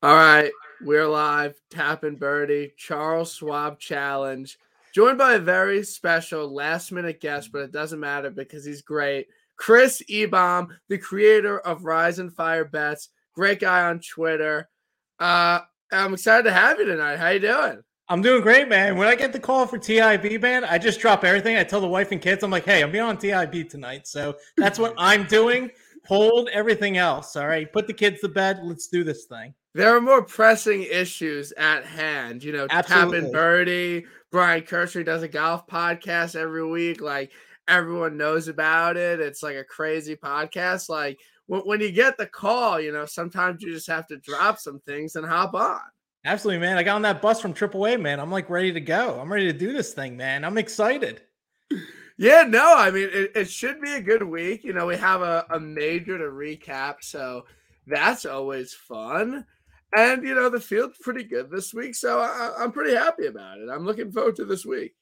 All right, we're live. Tap In Birdie, Charles Schwab Challenge, joined by a very special last minute guest, but it doesn't matter because he's great. Chris Ebom, the creator of Rise and Fire Bets, great guy on Twitter. Uh, I'm excited to have you tonight. How you doing? I'm doing great, man. When I get the call for TIB, man, I just drop everything. I tell the wife and kids, I'm like, hey, I'm being on TIB tonight. So that's what I'm doing. Hold everything else. All right. Put the kids to bed. Let's do this thing there are more pressing issues at hand. You know, Absolutely. Tap Birdie, Brian Kirschner does a golf podcast every week. Like everyone knows about it. It's like a crazy podcast. Like when, when you get the call, you know, sometimes you just have to drop some things and hop on. Absolutely, man. I got on that bus from AAA, man. I'm like ready to go. I'm ready to do this thing, man. I'm excited. Yeah, no, I mean, it, it should be a good week. You know, we have a, a major to recap. So that's always fun. And you know the field's pretty good this week, so I, am pretty happy about it. I'm looking forward to this week.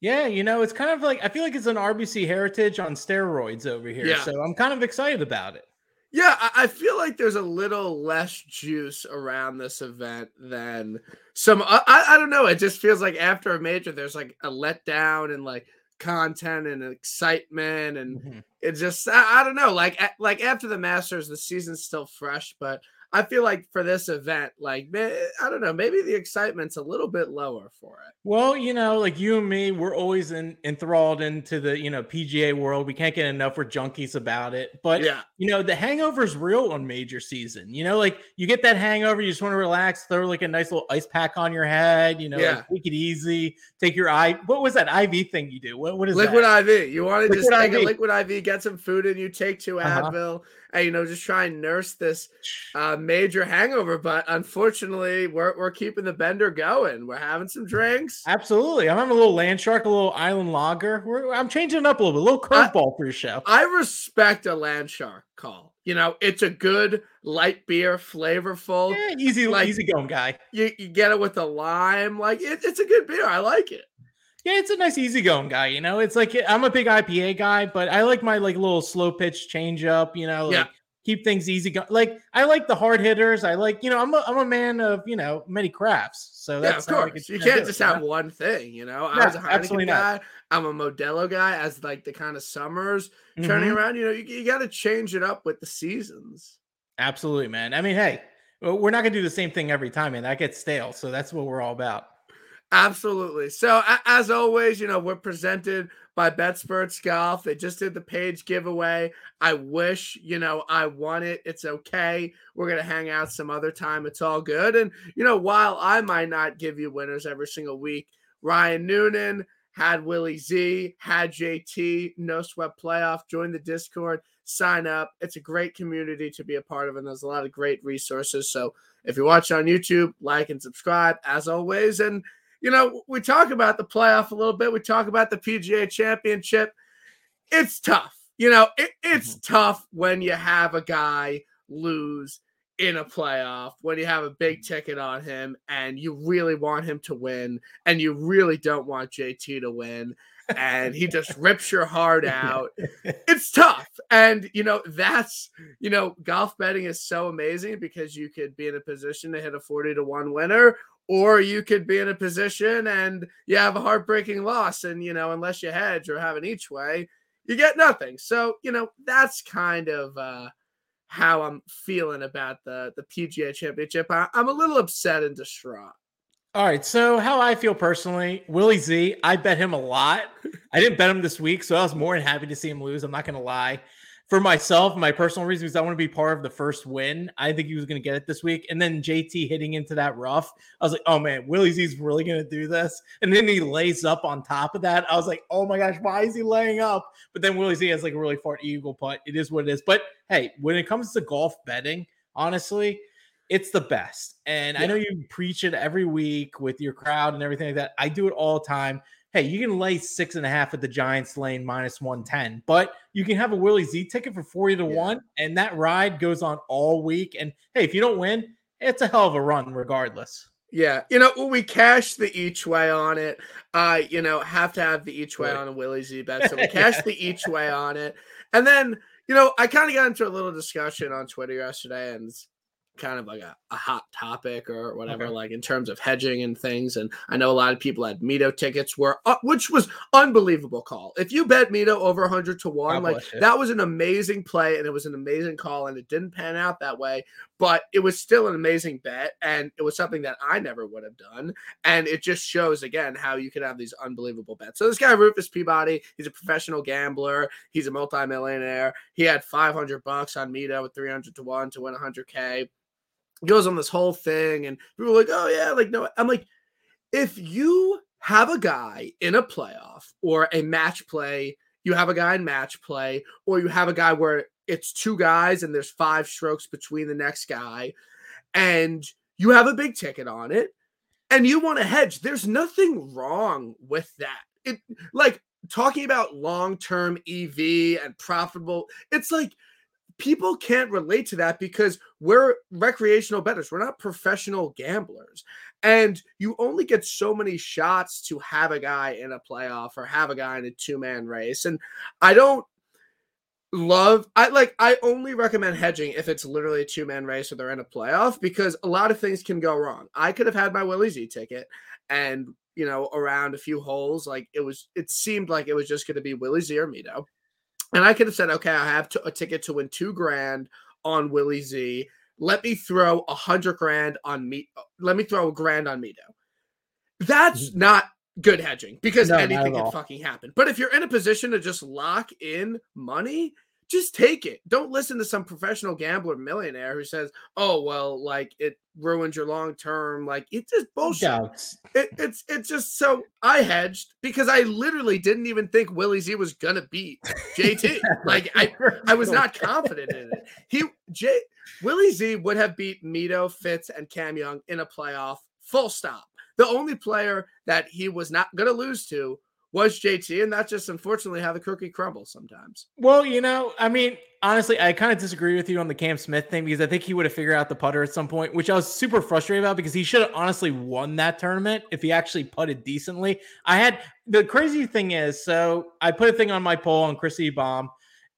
Yeah, you know, it's kind of like I feel like it's an RBC heritage on steroids over here. Yeah. So I'm kind of excited about it. Yeah, I, I feel like there's a little less juice around this event than some. I, I don't know. It just feels like after a major, there's like a letdown and like content and excitement, and mm-hmm. it just I, I don't know. Like like after the Masters, the season's still fresh, but I feel like for this event, like I don't know, maybe the excitement's a little bit lower for it. Well, you know, like you and me, we're always in, enthralled into the you know PGA world. We can't get enough. We're junkies about it. But yeah, you know, the hangover is real on major season. You know, like you get that hangover, you just want to relax, throw like a nice little ice pack on your head. You know, yeah. like, take it easy. Take your eye. What was that IV thing you do? What what is liquid that? IV? You want to just take IV. a liquid IV, get some food, and you take two uh-huh. Advil. Uh-huh you know just try and nurse this uh, major hangover. But unfortunately, we're we're keeping the bender going. We're having some drinks. Absolutely, I'm having a little land shark, a little island lager. We're, I'm changing it up a little bit, a little curveball for your show. I respect a land shark call. You know, it's a good light beer, flavorful, yeah, easy, like, easy going guy. You, you get it with the lime, like it, it's a good beer. I like it. Yeah, it's a nice easygoing guy. You know, it's like I'm a big IPA guy, but I like my like little slow pitch change up. You know, like yeah. keep things easy. Go- like I like the hard hitters. I like you know I'm a, I'm a man of you know many crafts. So yeah, of course you can't just have one thing. You know, I was a Heineken guy. Not. I'm a Modelo guy. As like the kind of summers mm-hmm. turning around, you know, you, you got to change it up with the seasons. Absolutely, man. I mean, hey, we're not gonna do the same thing every time, and That gets stale. So that's what we're all about. Absolutely. So as always, you know, we're presented by BetSperts Golf. They just did the page giveaway. I wish, you know, I won it. It's okay. We're going to hang out some other time. It's all good. And, you know, while I might not give you winners every single week, Ryan Noonan had Willie Z, had JT, no sweat playoff. Join the Discord, sign up. It's a great community to be a part of, and there's a lot of great resources. So if you're watching on YouTube, like and subscribe as always. And you know, we talk about the playoff a little bit. We talk about the PGA championship. It's tough. You know, it, it's mm-hmm. tough when you have a guy lose in a playoff, when you have a big ticket on him and you really want him to win and you really don't want JT to win and he just rips your heart out. It's tough. And, you know, that's, you know, golf betting is so amazing because you could be in a position to hit a 40 to 1 winner or you could be in a position and you have a heartbreaking loss and you know unless you hedge or have an each way you get nothing. So you know that's kind of uh how i'm feeling about the the pga championship. I, i'm a little upset and distraught. All right. So how i feel personally willie z i bet him a lot. I didn't bet him this week so i was more than happy to see him lose. I'm not gonna lie for myself, my personal reasons, I want to be part of the first win. I think he was going to get it this week. And then JT hitting into that rough, I was like, oh man, Willie Z's really going to do this. And then he lays up on top of that. I was like, oh my gosh, why is he laying up? But then Willie Z has like a really far eagle putt. It is what it is. But hey, when it comes to golf betting, honestly, it's the best. And yeah. I know you preach it every week with your crowd and everything like that. I do it all the time hey, you can lay six and a half at the Giants lane minus 110, but you can have a Willie Z ticket for 40 to yeah. 1, and that ride goes on all week. And hey, if you don't win, it's a hell of a run regardless. Yeah, you know, we cash the each way on it. Uh, you know, have to have the each way right. on a Willie Z bet. So we cash the each way on it. And then, you know, I kind of got into a little discussion on Twitter yesterday, and kind of like a, a hot topic or whatever, okay. like in terms of hedging and things. And I know a lot of people had Mito tickets, were uh, which was unbelievable call. If you bet Mito over hundred to one, like that was an amazing play and it was an amazing call, and it didn't pan out that way, but it was still an amazing bet, and it was something that I never would have done. And it just shows again how you can have these unbelievable bets. So this guy Rufus Peabody, he's a professional gambler, he's a multimillionaire. He had five hundred bucks on Mito with three hundred to one to win hundred k goes on this whole thing, and people are like, "Oh yeah," like no, I'm like, if you have a guy in a playoff or a match play, you have a guy in match play, or you have a guy where it's two guys and there's five strokes between the next guy, and you have a big ticket on it, and you want to hedge, there's nothing wrong with that. It like talking about long-term EV and profitable, it's like people can't relate to that because we're recreational bettors. We're not professional gamblers. And you only get so many shots to have a guy in a playoff or have a guy in a two man race. And I don't love I like I only recommend hedging if it's literally a two man race or they're in a playoff because a lot of things can go wrong. I could have had my Willie Z ticket and you know around a few holes like it was it seemed like it was just going to be Willie Z or Mito. And I could have said, okay, I have a ticket to win two grand on Willie Z. Let me throw a hundred grand on me. Let me throw a grand on Mito. That's mm-hmm. not good hedging because no, anything can fucking happen. But if you're in a position to just lock in money, just take it. Don't listen to some professional gambler millionaire who says, "Oh, well, like it ruins your long term." Like it's just bullshit. It, it's it's just so I hedged because I literally didn't even think Willie Z was gonna beat JT. like I I was not confident in it. He J Willie Z would have beat Mito, Fitz, and Cam Young in a playoff. Full stop. The only player that he was not gonna lose to was JT, and that's just unfortunately how the cookie crumbles sometimes. Well, you know, I mean, honestly, I kind of disagree with you on the Cam Smith thing because I think he would have figured out the putter at some point, which I was super frustrated about because he should have honestly won that tournament if he actually putted decently. I had the crazy thing is, so I put a thing on my poll on Chrissy Bomb,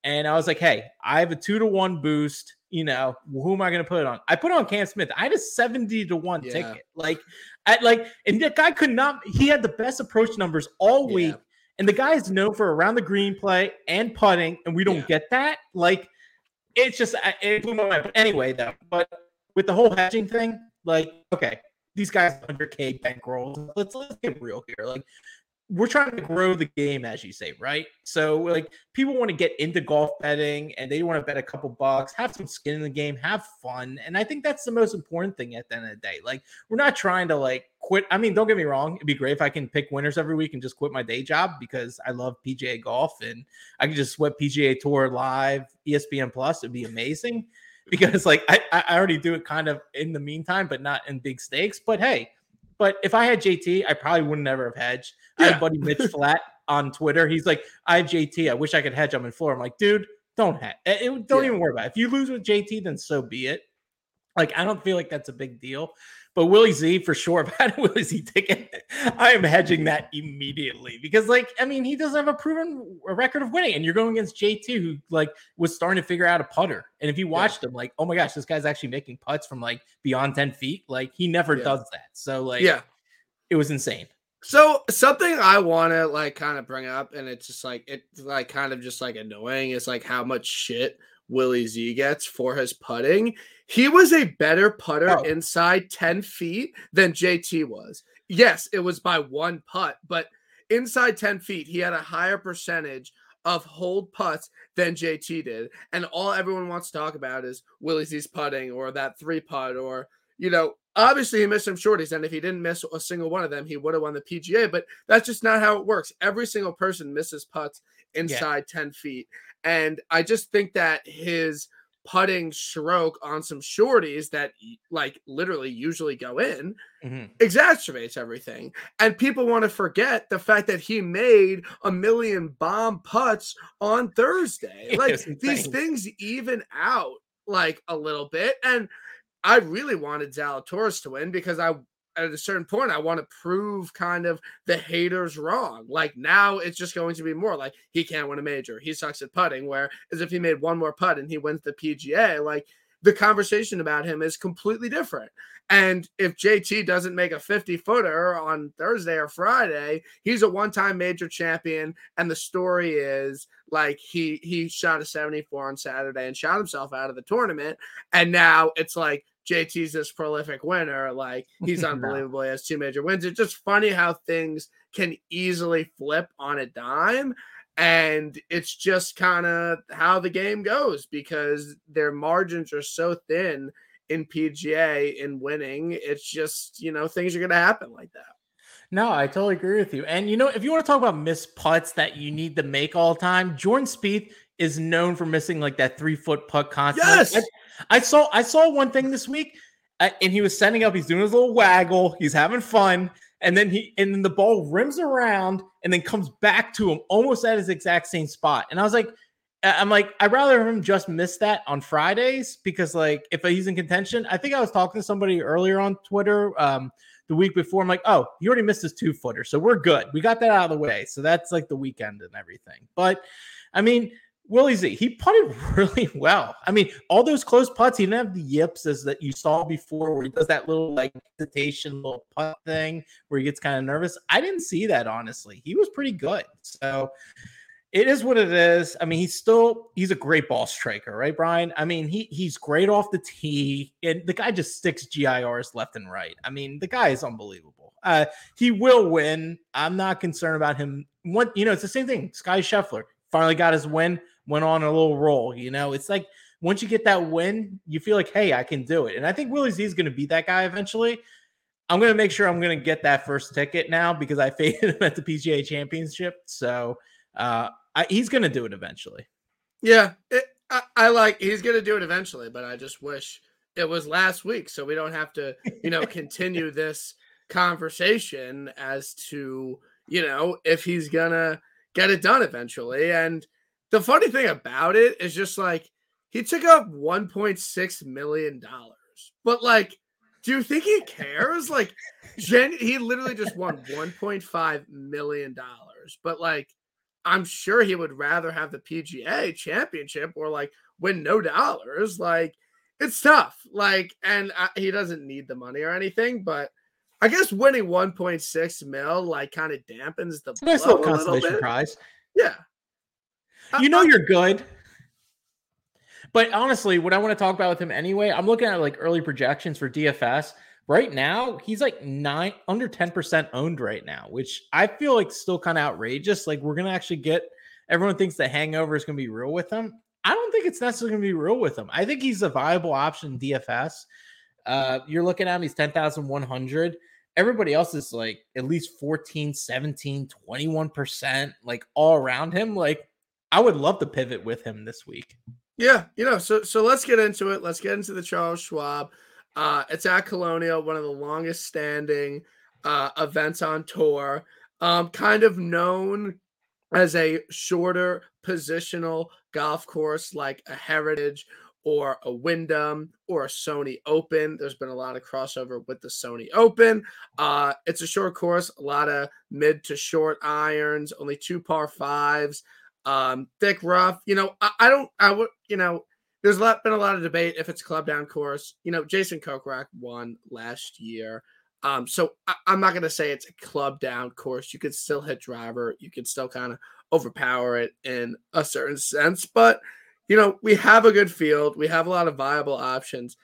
and I was like, hey, I have a two to one boost. You know, who am I going to put it on? I put it on Cam Smith. I had a 70 to one yeah. ticket. Like, at like, and that guy could not. He had the best approach numbers all week, yeah. and the guy is known for around the green play and putting, and we don't yeah. get that. Like, it's just it blew my mind. But anyway, though, but with the whole hedging thing, like, okay, these guys 100k bankroll. Let's let's get real here. Like, we're trying to grow the game, as you say, right? So, like, people want to get into golf betting and they want to bet a couple bucks, have some skin in the game, have fun. And I think that's the most important thing at the end of the day. Like, we're not trying to like quit. I mean, don't get me wrong. It'd be great if I can pick winners every week and just quit my day job because I love PGA golf and I can just sweat PGA Tour live, ESPN Plus. It'd be amazing because, like, I, I already do it kind of in the meantime, but not in big stakes. But hey, but if I had JT, I probably would never have hedged. Yeah. I had buddy Mitch Flat on Twitter. He's like, I have JT. I wish I could hedge. I'm in floor. I'm like, dude, don't hedge. Eh, it, don't yeah. even worry about it. If you lose with JT, then so be it. Like, I don't feel like that's a big deal. But Willie Z for sure. If I had a Willie Z ticket, I am hedging that immediately because, like, I mean, he doesn't have a proven record of winning, and you're going against JT, who like was starting to figure out a putter. And if you watched yeah. him, like, oh my gosh, this guy's actually making putts from like beyond ten feet. Like, he never yeah. does that. So, like, yeah, it was insane. So something I want to like kind of bring up, and it's just like it's like kind of just like annoying is like how much shit Willie Z gets for his putting. He was a better putter oh. inside 10 feet than JT was. Yes, it was by one putt, but inside 10 feet, he had a higher percentage of hold putts than JT did. And all everyone wants to talk about is Willie Z's putting or that three putt or, you know, obviously he missed some shorties. And if he didn't miss a single one of them, he would have won the PGA. But that's just not how it works. Every single person misses putts inside yeah. 10 feet. And I just think that his putting stroke on some shorties that like literally usually go in mm-hmm. exacerbates everything. And people want to forget the fact that he made a million bomb putts on Thursday. Like these things even out like a little bit. And I really wanted Zalatoris to win because I at a certain point, I want to prove kind of the haters wrong. Like now, it's just going to be more like he can't win a major. He sucks at putting. Where as if he made one more putt and he wins the PGA, like the conversation about him is completely different. And if JT doesn't make a 50 footer on Thursday or Friday, he's a one time major champion. And the story is like he he shot a 74 on Saturday and shot himself out of the tournament. And now it's like JT's this prolific winner. Like he's unbelievable. He has two major wins. It's just funny how things can easily flip on a dime. And it's just kind of how the game goes because their margins are so thin in PGA in winning. It's just, you know, things are going to happen like that. No, I totally agree with you. And you know, if you want to talk about missed putts that you need to make all the time, Jordan Spieth is known for missing like that three foot puck constantly. Yes, I, I, saw I saw one thing this week, uh, and he was setting up. He's doing his little waggle. He's having fun, and then he and then the ball rims around and then comes back to him almost at his exact same spot. And I was like, I'm like, I'd rather him just miss that on Fridays because, like, if he's in contention, I think I was talking to somebody earlier on Twitter um, the week before. I'm like, oh, he already missed his two footer. So we're good. We got that out of the way. So that's like the weekend and everything. But I mean, Willie Z, he putted really well. I mean, all those close putts, he didn't have the yips as that you saw before where he does that little like hesitation little putt thing where he gets kind of nervous. I didn't see that honestly. He was pretty good. So it is what it is. I mean, he's still he's a great ball striker, right, Brian? I mean, he he's great off the tee, and the guy just sticks GIRs left and right. I mean, the guy is unbelievable. Uh, he will win. I'm not concerned about him. What you know, it's the same thing. Sky Scheffler finally got his win, went on a little roll. You know, it's like once you get that win, you feel like, hey, I can do it. And I think Willie Z is going to be that guy eventually. I'm going to make sure I'm going to get that first ticket now because I faded him at the PGA Championship. So uh, I, he's going to do it eventually. Yeah, it, I, I, like he's going to do it eventually, but I just wish it was last week so we don't have to, you know, continue this conversation as to, you know, if he's going to get it done eventually. And the funny thing about it is just like he took up 1.6 million dollars, but like do you think he cares? Like, Jen, he literally just won 1.5 million dollars, but like, I'm sure he would rather have the PGA championship or like win no dollars. Like it's tough. Like, and I, he doesn't need the money or anything, but I guess winning 1.6 mil like kind of dampens the nice little consolation prize. Yeah, you know you're good. But honestly, what I want to talk about with him anyway, I'm looking at like early projections for DFS. Right now, he's like nine under 10% owned right now, which I feel like still kind of outrageous. Like we're gonna actually get everyone thinks the hangover is gonna be real with him. I don't think it's necessarily gonna be real with him. I think he's a viable option DFS. Uh, you're looking at him, he's 10,100. Everybody else is like at least 14, 17, 21%, like all around him. Like I would love to pivot with him this week. Yeah, you know, so so let's get into it. Let's get into the Charles Schwab. Uh, it's at Colonial, one of the longest standing uh, events on tour. Um, kind of known as a shorter positional golf course like a Heritage or a Wyndham or a Sony Open. There's been a lot of crossover with the Sony Open. Uh, it's a short course, a lot of mid to short irons, only two par fives, um, thick rough. You know, I, I don't, I would, you know, there's been a lot of debate if it's club down course. You know, Jason Kokrak won last year. Um, so I, am not to say it's a club down course. You could still hit driver. You could still kind of overpower it in a certain sense. But, you know, we have a good field. We have a lot of viable options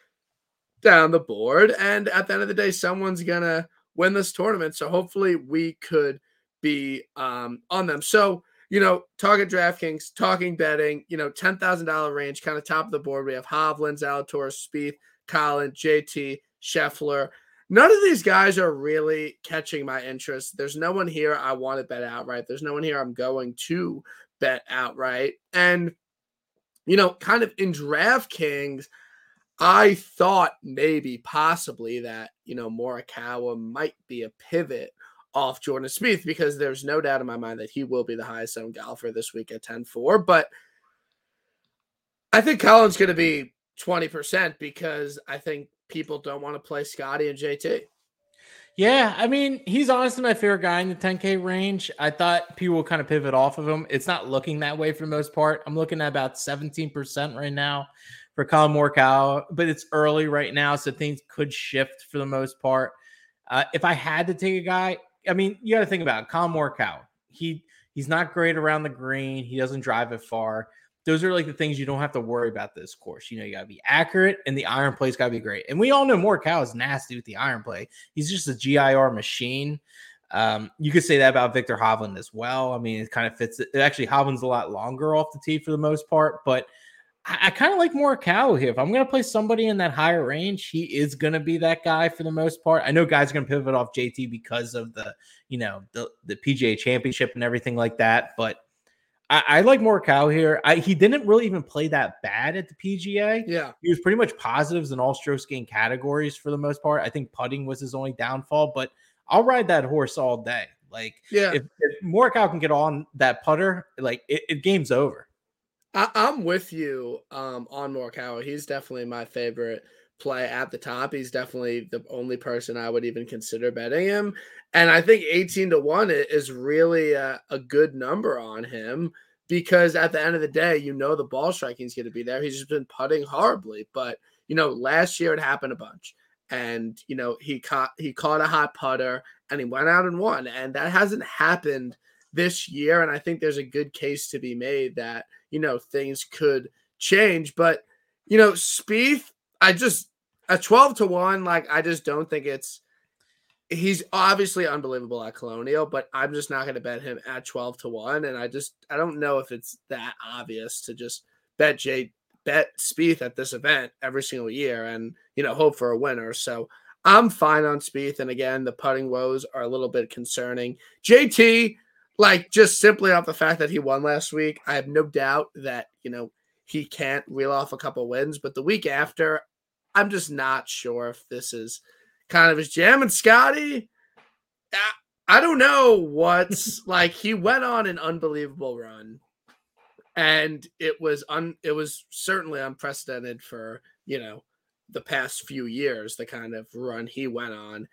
down the board. And at the end of the day, someone's to win this tournament. So hopefully we could be um, on them. So, you know, target DraftKings, talking betting, you know, $10,000 range, kind of top of the board. We have Hovland, Zalatoris, Spieth, Collin, JT, Scheffler. None of these guys are really catching my interest. There's no one here I want to bet outright. There's no one here I'm going to bet outright. And, you know, kind of in DraftKings, I thought maybe possibly that, you know, Morikawa might be a pivot off Jordan Spieth because there's no doubt in my mind that he will be the highest owned golfer this week at 10 4. But I think Collin's going to be 20% because I think people don't want to play Scotty and JT. Yeah, I mean, he's honestly my favorite guy in the 10K range. I thought people will kind of pivot off of him. It's not looking that way for the most part. I'm looking at about 17% right now for Collin Morikawa, but it's early right now, so things could shift for the most part. Uh, if I had to take a guy, I mean, you got to think about it. Collin Morikawa. He he's not great around the green. He doesn't drive it far. Those are like the things you don't have to worry about this course. You know, you got to be accurate, and the iron play's got to be great. And we all know Morikawa is nasty with the iron play. He's just a GIR machine. Um, you could say that about Viktor Hovland as well. I mean, it kind of fits. It actually, Hovland's a lot longer off the tee for the most part, but I, I kind of like Morikawa here. If I'm going to play somebody in that higher range, he is going to be that guy for the most part. I know guys are going to pivot off JT because of the, you know, the the PGA Championship and everything like that, but. I, I like Morikawa here. I, he didn't really even play that bad at the PGA. Yeah, he was pretty much positives in all strokes gain categories for the most part. I think putting was his only downfall, but I'll ride that horse all day. Like, yeah, if, if Morikawa can get on that putter, like it, it game's over. I, am with you um, on Morikawa. He's definitely my favorite play at the top. He's definitely the only person I would even consider betting him. And I think 18 to 1 is really a, a good number on him because at the end of the day, you know the ball striking is going to be there. He's just been putting horribly. But, you know, last year it happened a bunch and you know he caught he caught a hot putter and he went out and won and that hasn't happened this year and i think there's a good case to be made that you know things could change but you know Spieth I just a 12 to 1 like I just don't think it's he's obviously unbelievable at Colonial but I'm just not going to bet him at 12 to 1 and I just I don't know if it's that obvious to just bet Jay bet Spieth at this event every single year and you know hope for a winner. So I'm fine on Spieth, and again, the putting woes are a little bit concerning. JT, like just simply off the fact that he won last week, I have no doubt that you know he can't reel off a couple wins, but the week after, I'm just not sure if this is kind of his jam. And Scotty, I don't know what's like. He went on an unbelievable run and it was un it was certainly unprecedented for you know the past few years the kind of run he went on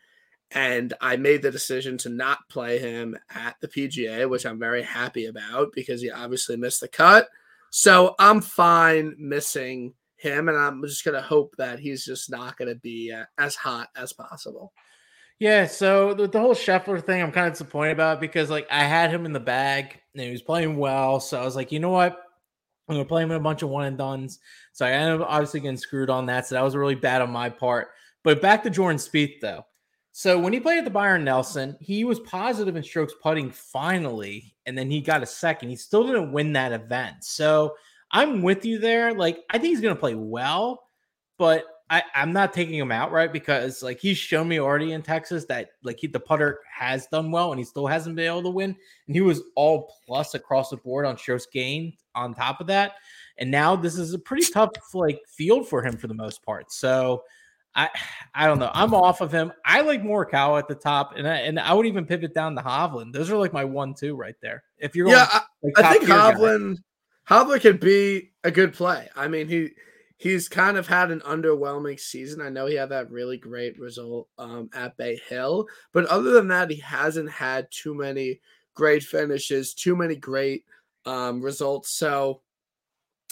and i made the decision to not play him at the pga which i'm very happy about because he obviously missed the cut so i'm fine missing him and i'm just going to hope that he's just not going to be uh, as hot as possible yeah, so the, the whole Scheffler thing, I'm kind of disappointed about because like I had him in the bag and he was playing well, so I was like, you know what, I'm gonna play him a bunch of one and duns. So I ended up obviously getting screwed on that. So that was really bad on my part. But back to Jordan Spieth though. So when he played at the Byron Nelson, he was positive in strokes putting finally, and then he got a second. He still didn't win that event. So I'm with you there. Like I think he's gonna play well, but I, I'm not taking him out right because like he's shown me already in Texas that like he, the putter has done well and he still hasn't been able to win. And he was all plus across the board on strokes gained on top of that. And now this is a pretty tough like field for him for the most part. So I I don't know. I'm off of him. I like Morikawa at the top, and I and I would even pivot down to Hovland. Those are like my one two right there. If you're yeah, going, like, I, I think Hovland guy. Hovland could be a good play. I mean he he's kind of had an underwhelming season. I know he had that really great result um, at Bay Hill, but other than that, he hasn't had too many great finishes, too many great um, results. So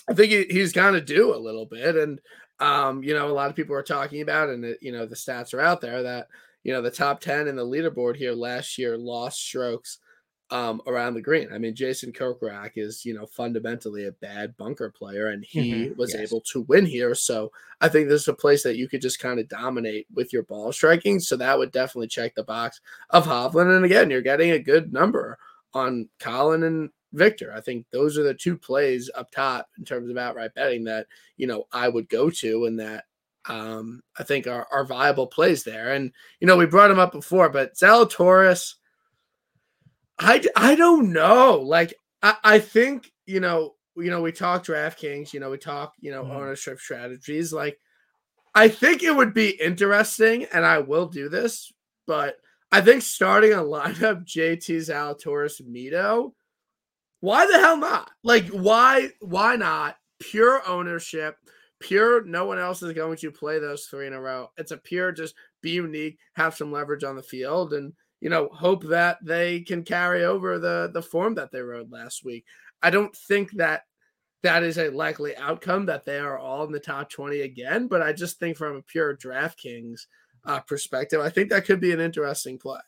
I think he, he's going to do a little bit. And, um, you know, a lot of people are talking about, and, it, you know, the stats are out there that, you know, the top 10 in the leaderboard here last year lost strokes um, around the green. I mean, Jason Kokrak is, you know, fundamentally a bad bunker player, and he mm-hmm. was yes. able to win here. So I think this is a place that you could just kind of dominate with your ball striking. So that would definitely check the box of Hovland. And again, you're getting a good number on Collin and Viktor. I think those are the two plays up top in terms of outright betting that, you know, I would go to and that um, I think are, are viable plays there. And, you know, we brought him up before, but Zalatoris – I, I don't know. Like I, I think you know you know we talk DraftKings. You know we talk you know mm-hmm. ownership strategies. Like I think it would be interesting, and I will do this. But I think starting a lineup JT Zalatoris Mito. Why the hell not? Like why why not? Pure ownership pure no one else is going to play those three in a row it's a pure just be unique have some leverage on the field and you know, hope that they can carry over the the form that they rode last week. I don't think that that is a likely outcome that they are all in the top 20 again. But I just think from a pure DraftKings uh, perspective, I think that could be an interesting play.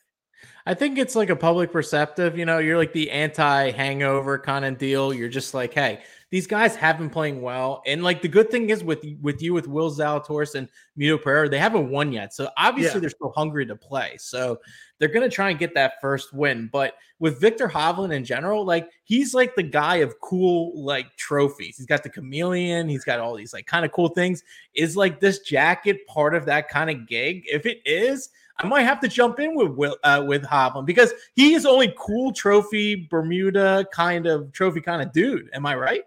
I think it's like a public perceptive, you know, you're like the anti hangover kind of deal. You're just like, hey, these guys have been playing well. And like the good thing is with with you with Will Zalatoris and Mito Pereira, they haven't won yet. So obviously yeah. they're still hungry to play. So they're gonna try and get that first win. But with Viktor Hovland in general, like he's like the guy of cool like trophies. He's got the chameleon, he's got all these like kind of cool things. Is like this jacket part of that kind of gig? If it is, I might have to jump in with Will, uh, with Hovland because he is only cool trophy Bermuda kind of trophy kind of dude. Am I right?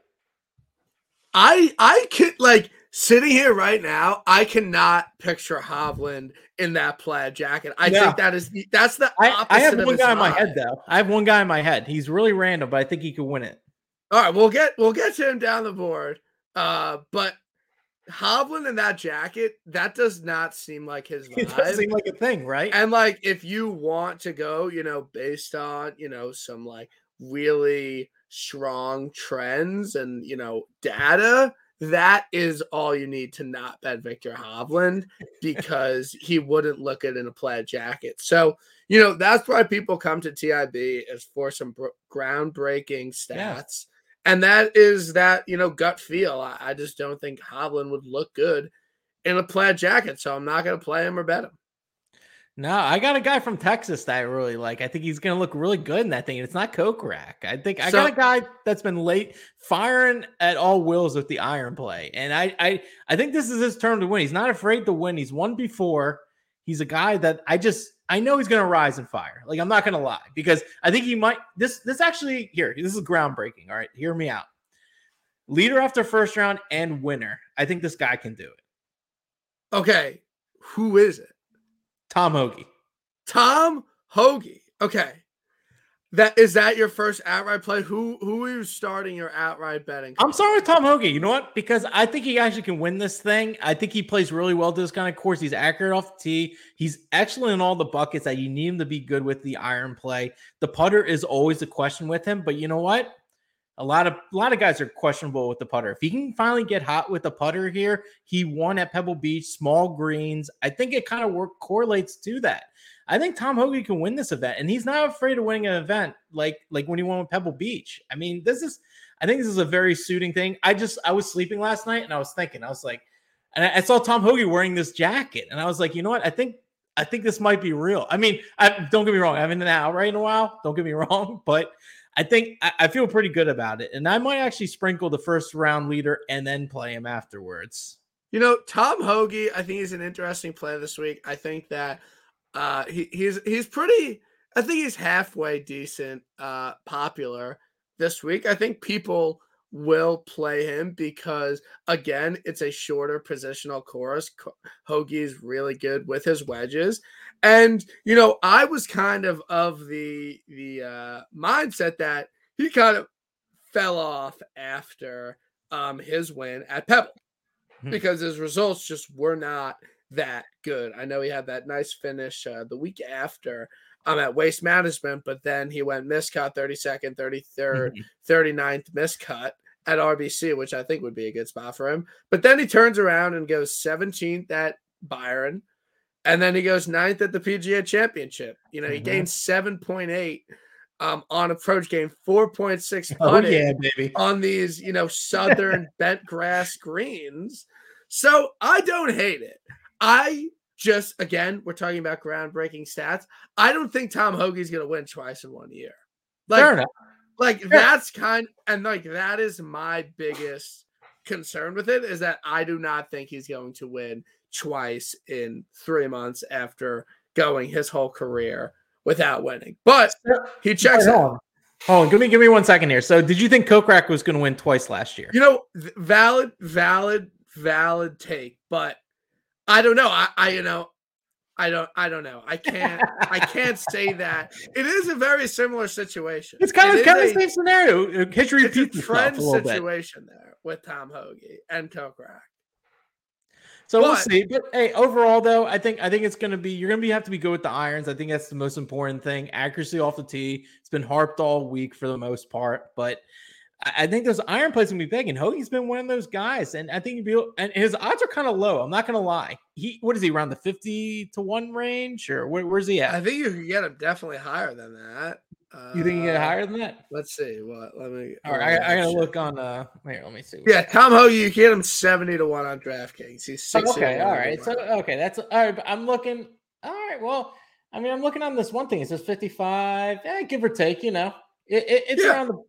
I I could like sitting here right now. I cannot picture Hovland in that plaid jacket. I think that is that's the I, I have one guy in my head though. I have one guy in my head. He's really random, but I think he could win it. All right, we'll get we'll get to him down the board. Uh, but Hovland in that jacket, that does not seem like his vibe. It does seem like a thing, right? And like if you want to go, you know, based on, you know, some like really strong trends and, you know, data, that is all you need to not bet Viktor Hovland because he wouldn't look it in a plaid jacket. So, you know, that's why people come to TIB is for some br- groundbreaking stats. Yeah and that is that you know gut feel. I, I just don't think Hovland would look good in a plaid jacket, so I'm not going to play him or bet him. No, I got a guy from Texas that I really like. I think he's going to look really good in that thing. It's not Kokrak. I think I so, got a guy that's been late firing at all wills with the iron play, and I, I, I think this is his turn to win. He's not afraid to win. He's won before. He's a guy that I just I know he's going to rise and fire. Like I'm not going to lie because I think he might. This this actually here. This is groundbreaking. All right, hear me out. Leader after first round and winner. I think this guy can do it. Okay, who is it? Tom Hoge. Tom Hoge. Okay, that is that your first outright play? Who who are you starting your outright betting? I'm sorry Tom Hoge. You know what? Because I think he actually can win this thing. I think he plays really well to this kind of course. He's accurate off the tee. He's excellent in all the buckets that you need him to be good with the iron play. The putter is always a question with him, but you know what? A lot of a lot of guys are questionable with the putter. If he can finally get hot with the putter here, he won at Pebble Beach, small greens. I think it kind of work correlates to that. I think Tom Hoge can win this event, and he's not afraid of winning an event like like when he won with Pebble Beach. I mean, this is I think this is a very suiting thing. I just I was sleeping last night and I was thinking, I was like, and I, I saw Tom Hoge wearing this jacket, and I was like, you know what? I think I think this might be real. I mean, I, don't get me wrong, I haven't been out right in a while. Don't get me wrong, but I think I, I feel pretty good about it, and I might actually sprinkle the first round leader and then play him afterwards. You know, Tom Hoge, I think he's an interesting play this week. I think that uh, he, he's he's pretty. I think he's halfway decent, uh, popular this week. I think people will play him because again, it's a shorter positional course. Hoge's really good with his wedges, and you know, I was kind of of the the uh, mindset that he kind of fell off after um, his win at Pebble hmm. because his results just were not that good. I know he had that nice finish uh, the week after um, at Waste Management, but then he went miscut 32nd, 33rd, 39th miscut at RBC, which I think would be a good spot for him. But then he turns around and goes 17th at Byron. And then he goes ninth at the PGA Championship. You know, he mm-hmm. gained 7.8 um, on approach game, 4.6 oh, yeah, baby. on these, you know, southern bent grass greens. So I don't hate it. I just again, we're talking about groundbreaking stats. I don't think Tom Hoge's going to win twice in one year. Like, Fair enough. like Fair. that's kind and like that is my biggest concern with it is that I do not think he's going to win twice in three months after going his whole career without winning. But he checks hold on. Hold on, give me give me one second here. So, did you think Kokrak was going to win twice last year? You know, valid, valid, valid take, but I don't know. I, I you know, I don't I don't know. I can't I can't say that. It is a very similar situation. It's kind it of kind of the same scenario. History it's repeats a trend a situation bit. there with Tom Hoge and Kokrak. So but, we'll see. But hey, overall though, I think I think it's gonna be you're gonna be have to be good with the irons. I think that's the most important thing. Accuracy off the tee. It's been harped all week for the most part, but I think those iron plays gonna be big, and Hoge's been one of those guys, and I think he'd be. And his odds are kind of low. I'm not gonna lie. He what is he around the fifty to one range, or where, where's he at? I think you can get him definitely higher than that. You think you get Uh, higher than that? Let's see. What? Let me. All right, I, I gotta look on. Uh, here, let me see. Yeah, Tom Hoge, you get him seventy to one on DraftKings. He's Oh, six. okay, all right. So okay, that's all right. but I'm looking. All right. Well, I mean, I'm looking on this one thing. It says 55, eh, give or take. You know, it, it, it's Yeah. around the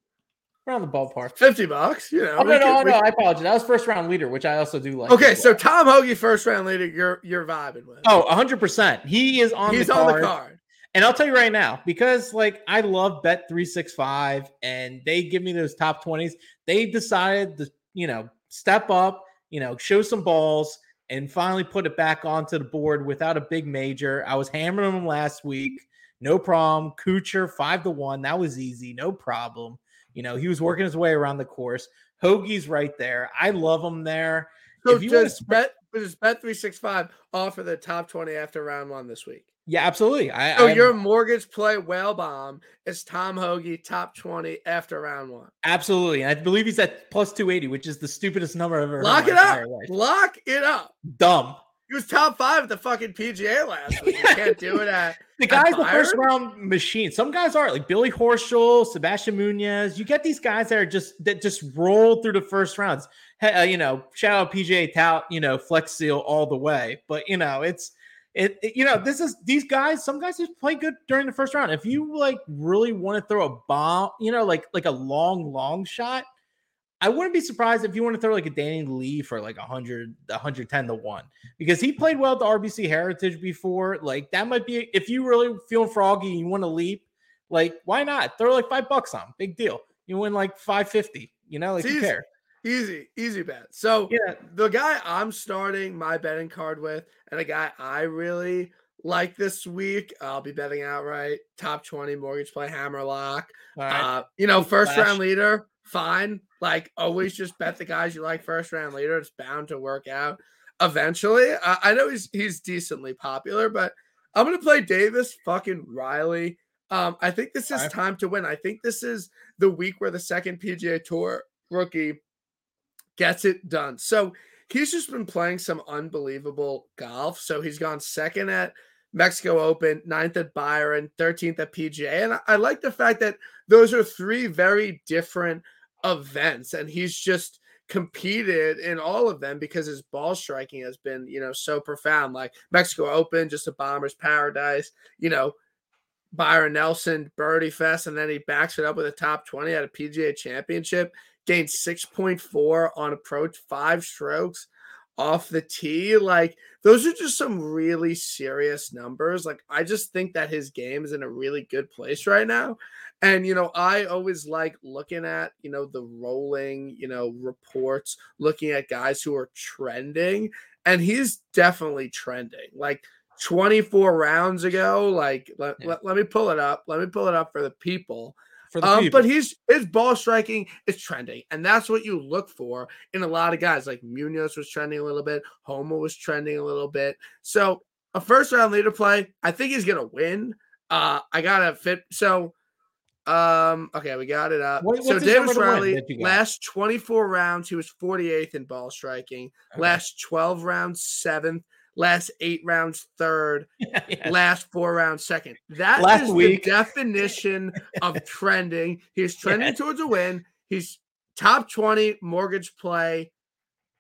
around the ballpark. fifty bucks. You know. Oh no, no, could- we no! I apologize. That was first round leader, which I also do like. Okay, so well. Tom Hoge, first round leader, you're you're vibing with. oh, 100. percent He is on. he's the on card. the card. And I'll tell you right now, because like I love Bet three six five, and they give me those top twenties. They decided to, you know, step up, you know, show some balls, and finally put it back onto the board without a big major. I was hammering them last week, no problem. Kuchar five to one, that was easy, no problem. You know, he was working his way around the course. Hoge's right there. I love him there. So If you wanna bet does bet three six five offer the top twenty after round one this week? Yeah, absolutely. I, So I'm- your mortgage play whale bomb is Tom Hoge top twenty after round one. absolutely. And I believe he's at plus 280, which is the stupidest number I've ever Lock it up. Lock it up. Dumb. He was top five at the fucking PGA last week. You can't do it at The guy's the first round machine. Some guys are like Billy Horschel, Sebastian Munoz. You get these guys that are just that just roll through the first rounds. Hey, uh, you know, shout out PGA tout, you know, Flex Seal all the way. But you know, it's it, it- you know, this is these guys, some guys just play good during the first round. If you like really want to throw a bomb, you know, like like a long, long shot, I wouldn't be surprised if you want to throw like a Danny Lee for like 100, 110 to 1 because he played well at the RBC Heritage before. Like that might be if you really feel froggy and you want to leap, like why not? Throw like five bucks on, big deal. You win like 550, you know, like It's who easy. easy, easy bet. So Yeah. the guy I'm starting my betting card with, and a guy I really like this week, I'll be betting outright. Top 20 mortgage play hammerlock. All right. Uh, you know, first Flash. round leader, fine. Like always, just bet the guys you like first round leader. It's bound to work out eventually. I, I know he's he's decently popular, but I'm gonna play Davis fucking Riley. Um, I think this is time to win. I think this is the week where the second PGA Tour rookie gets it done. So he's just been playing some unbelievable golf. So he's gone second at Mexico Open, ninth at Byron, 13th at PGA. And I, like the fact that those are three very different events. And he's just competed in all of them because his ball striking has been, you know, so profound. Like Mexico Open, just a bomber's paradise, you know, Byron Nelson, Birdie Fest, and then he backs it up with a top 20 at a PGA championship gained 6.4 on approach, five strokes off the tee. Like, those are just some really serious numbers. Like, I just think that his game is in a really good place right now. And, you know, I always like looking at, you know, the rolling, you know, reports, looking at guys who are trending. And he's definitely trending. Like, 24 rounds ago, like, let, Yeah. let, let me pull it up. Let me pull it up for the people. For the Um, people. but he's his ball striking is trending, and that's what you look for in a lot of guys. Like Munoz was trending a little bit, Homa was trending a little bit. So a first round leader play, I think he's gonna win. Uh, I gotta fit. So, um, okay, we got it up. What- so Davis Riley, that you got? last 24 rounds, he was 48th in ball striking. Okay. Last 12 rounds, seventh. Last eight rounds, third Yeah. last four rounds second. That is Last the week. definition of trending. He's trending Yeah. towards a win. He's top 20 mortgage play.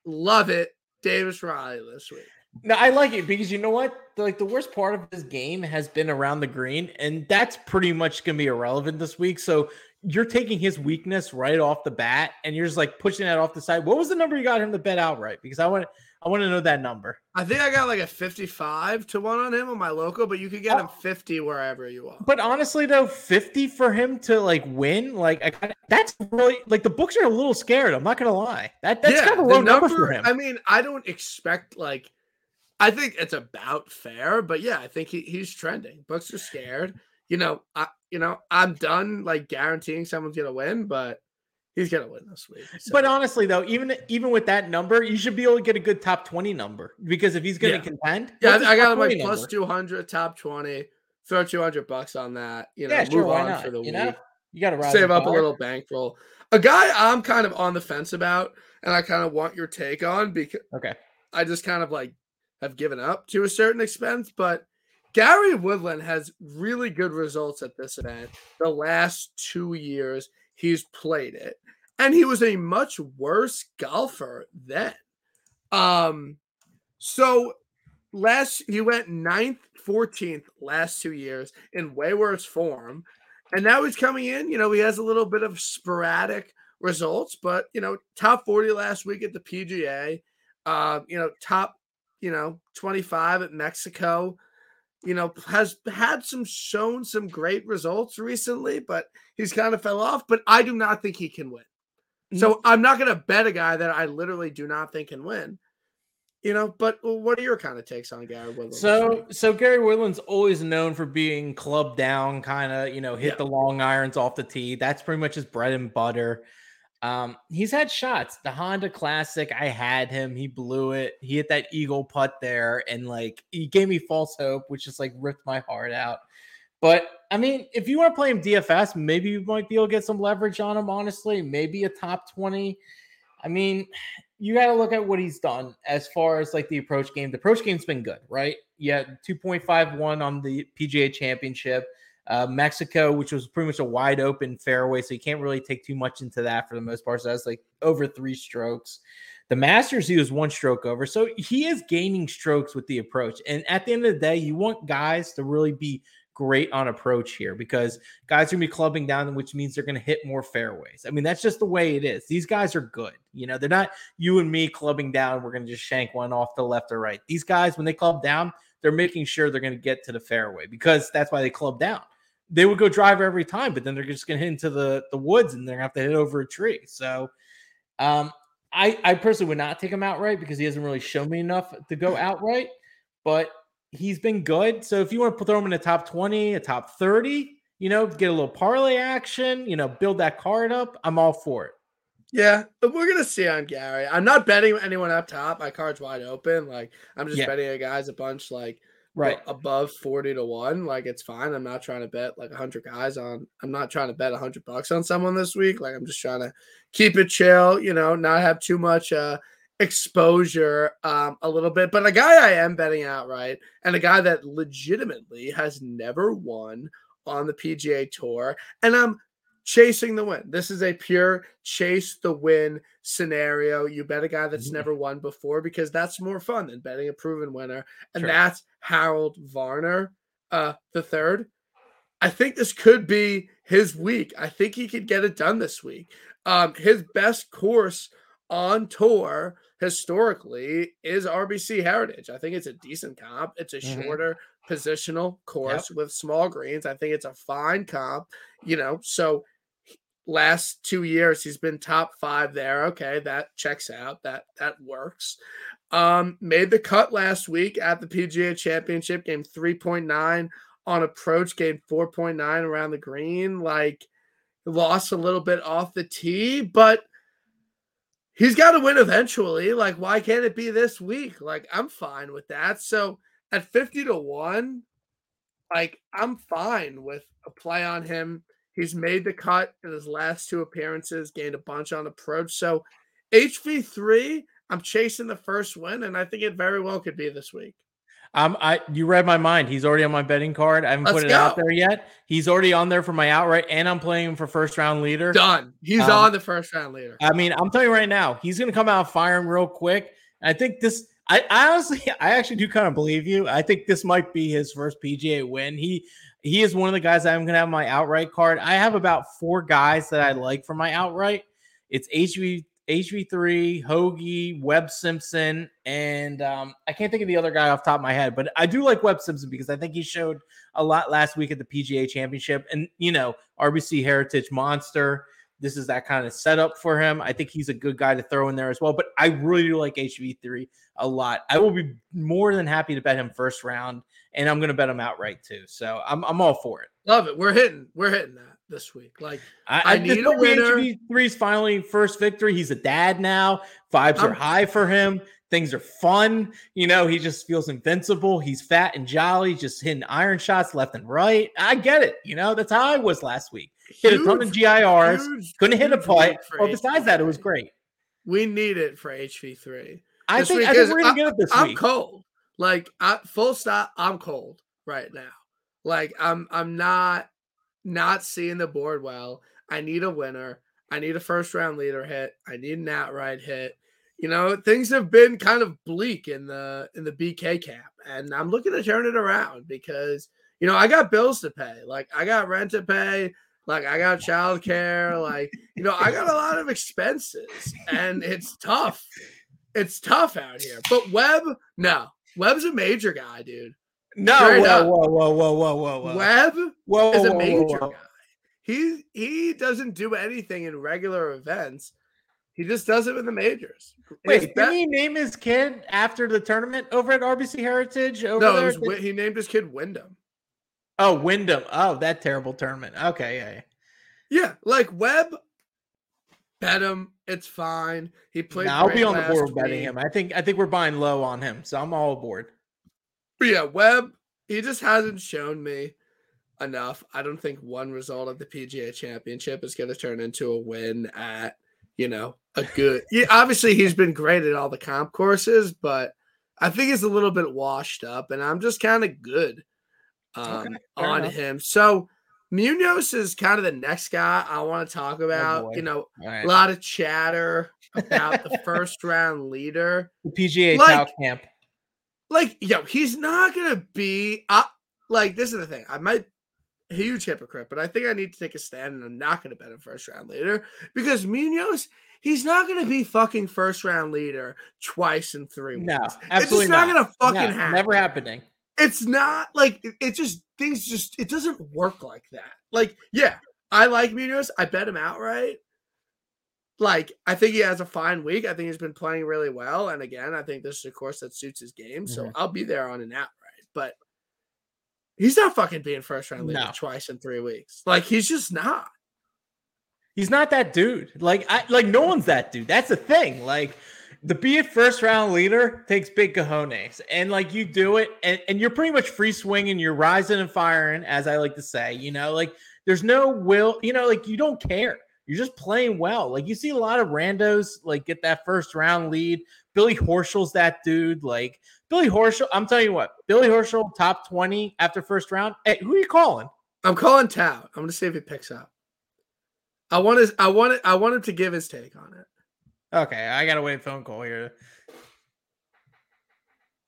Love it. Davis Riley this week. No, I like it because you know what? Like the worst part of this game has been around the green, and that's pretty much gonna be irrelevant this week. So you're taking his weakness right off the bat, and you're just like pushing that off the side. What was the number you got him to bet outright? Because I want I want to know that number. I think I got like a 55 to 1 on him on my local, but you could get him 50 wherever you want. But honestly, though, 50 for him to like win, like I that's really like the books are a little scared. I'm not gonna lie. That that's kind of a low number, for him. I mean, I don't expect like I think it's about fair, but yeah, I think he, he's trending. Books are scared. You know, I you know, I'm done like guaranteeing someone's gonna win, but he's gonna win this week. But honestly, though, even even with that number, you should be able to get a good top 20 number because if he's going to Yeah. contend, yeah, I got top him like 20 plus number? 200, top 20. Throw 200 bucks on that. You know, Yeah, move sure, on not, for the you know? week. You got to save up a little bankroll. A guy I'm kind of on the fence about, and I kind of want your take on because okay, I just kind of like have given up to a certain extent, but Gary Woodland has really good results at this event the last two years he's played it. And he was a much worse golfer then. Um, so last he went ninth, 14th last two years in way worse form. And now he's coming in. You know, he has a little bit of sporadic results, but you know, top 40 last week at the PGA, uh, you know, top, you know, 25 at Mexico, you know, has had some shown some great results recently, but he's kind of fell off. But I do not think he can win. So I'm not going to bet a guy that I literally do not think can win. You know, but what are your kind of takes on Gary Woodland? So, so Gary Woodland's always known for being club down, kind of, you know, hit yeah. the long irons off the tee. That's pretty much his bread and butter. Um, he's had shots. The Honda Classic, I had him. He blew it. He hit that eagle putt there, and like he gave me false hope, which just like ripped my heart out. But I mean, if you want to play him DFS, maybe you might be able to get some leverage on him. Honestly, maybe a top twenty. I mean, you got to look at what he's done as far as like the approach game. The approach game's been good, right? Yeah, 2.51 on the PGA championship. Uh, Mexico, which was pretty much a wide open fairway, so you can't really take too much into that for the most part. So that's like over three strokes. The Masters, he was one stroke over. So he is gaining strokes with the approach. And at the end of the day, you want guys to really be great on approach here because guys are gonna be clubbing down, which means they're gonna hit more fairways. I mean, that's just the way it is. These guys are good. You know, they're not you and me clubbing down. We're gonna just shank one off the left or right. These guys, when they club down, they're making sure they're gonna get to the fairway because that's why they club down. They would go driver every time, but then they're just gonna hit into the the woods and they're gonna have to hit over a tree. So um I, I personally would not take him outright because he hasn't really shown me enough to go outright. But he's been good. So if you want to throw him in a top 20, a top 30, you know, get a little parlay action, you know, build that card up, I'm all for it. Yeah, but we're gonna see on Gary. I'm not betting anyone up top. My card's wide open. Like I'm just yeah. betting a guys a bunch like right above 40 to 1 like it's fine i'm not trying to bet like 100 guys on i'm not trying to bet 100 bucks on someone this week like i'm just trying to keep it chill you know not have too much uh exposure um, a little bit. But a guy I am betting outright, and a guy that legitimately has never won on the PGA Tour, and I'm chasing the win. This is a pure chase the win scenario. You bet a guy that's mm-hmm. never won before because that's more fun than betting a proven winner, and sure. that's Harold Varner, uh, the third. I think this could be his week. I think he could get it done this week. Um, his best course on tour historically is RBC Heritage. I think it's a decent comp. It's a mm-hmm. shorter positional course yep. with small greens. I think it's a fine comp, you know. So last 2 years he's been top 5 there. Okay, that checks out. That that works. Um made the cut last week at the PGA Championship game 3.9 on approach game 4.9 around the green like lost a little bit off the tee, but he's got to win eventually. Like, why can't it be this week? Like, I'm fine with that. So at 50 to 1, like, I'm fine with a play on him. He's made the cut in his last two appearances, gained a bunch on approach. So HV3, I'm chasing the first win, and I think it very well could be this week. Um, I you read my mind. He's already on my betting card. I haven't Let's put it go. out there yet. He's already on there for my outright, and I'm playing him for first round leader. Done. He's um, on the first round leader. I mean, I'm telling you right now, he's gonna come out firing real quick. I think this. I, I honestly, I actually do kind of believe you. I think this might be his first PGA win. He he is one of the guys I'm gonna have my outright card. I have about four guys that I like for my outright. It's HV HV3, Hoge, Webb Simpson, and um, I can't think of the other guy off top of my head, but I do like Webb Simpson because I think he showed a lot last week at the PGA Championship. And, you know, RBC Heritage Monster. This is that kind of setup for him. I think he's a good guy to throw in there as well. But I really do like HV3 a lot. I will be more than happy to bet him first round, and I'm going to bet him outright too. So I'm, I'm all for it. Love it. We're hitting. We're hitting that this week. Like I, I, need a winner. Three's finally first victory. He's a dad now. Vibes I'm, are high for him. Things are fun. You know, he just feels invincible. He's fat and jolly, just hitting iron shots left and right. I get it. You know, that's how I was last week. hit a ton of GIRs, couldn't hit a putt. Well, besides that, it was great. We need it for HV3. I think, I think we're gonna get it this I'm week. cold. Like I, full stop. I'm cold right now. Like I'm I'm not not seeing the board well. I need a winner. I need a first round leader hit. I need an outright hit. You know, things have been kind of bleak in the in the BK camp, and I'm looking to turn it around because you know I got bills to pay. Like I got rent to pay. Like I got childcare. Like you know I got a lot of expenses, and it's tough. It's tough out here. But Webb, no, Webb's a major guy, dude. No, Straight whoa, up. whoa, whoa, whoa, whoa, whoa, whoa. Webb whoa, is a whoa, whoa, major whoa. guy. He he doesn't do anything in regular events. He just does it in the majors. Wait, didn't he name his kid after the tournament over at RBC Heritage? Over no, there? was, Wi- he named his kid Wyndham. oh, Wyndham. Oh, that terrible tournament. Okay, yeah. yeah. Yeah, like Webb, bet him. It's fine. He played. Nah, I'll be on the last board betting him. I think I think we're buying low on him, so I'm all aboard. But yeah, Webb. He just hasn't shown me enough. I don't think one result of the PGA Championship is going to turn into a win at you know a good. Yeah, obviously he's been great at all the comp courses, but I think he's a little bit washed up, and I'm just kind of good um, Okay, on enough. him. So Munoz is kind of the next guy I want to talk about. Oh, you know, All a lot of chatter about the first round leader. The PGA Like- Tau camp. Like, yo, he's not gonna be uh, like this is the thing. I might huge hypocrite, but I think I need to take a stand and I'm not gonna bet him first round leader because Munoz, he's not gonna be fucking first round leader twice in three weeks. No, it's absolutely just not, not. gonna fucking No, happen. Never happening. It's not like it, it just things just it doesn't work like that. Like, yeah, I like Munoz. I bet him outright. Like, I think he has a fine week. I think he's been playing really well. And again, I think this is a course that suits his game. So Mhm. I'll be there on an outright. But he's not fucking being first round leader No. twice in three weeks. Like, he's just not. He's not that dude. Like I like no one's that dude. That's the thing. Like the be it first round leader takes big cojones. And like you do it and, and you're pretty much free swinging, you're rising and firing, as I like to say, you know, like there's no will, you know, like you don't care. You're just playing well. Like you see a lot of randos like get that first round lead. Billy Horschel's that dude. Like Billy Horschel, I'm telling you what, Billy Horschel top 20 after first round. Hey, who are you calling? I'm calling Tao. I'm gonna see if he picks up. I want his I want it I want him to give his take on it. Okay, I gotta wait a phone call here.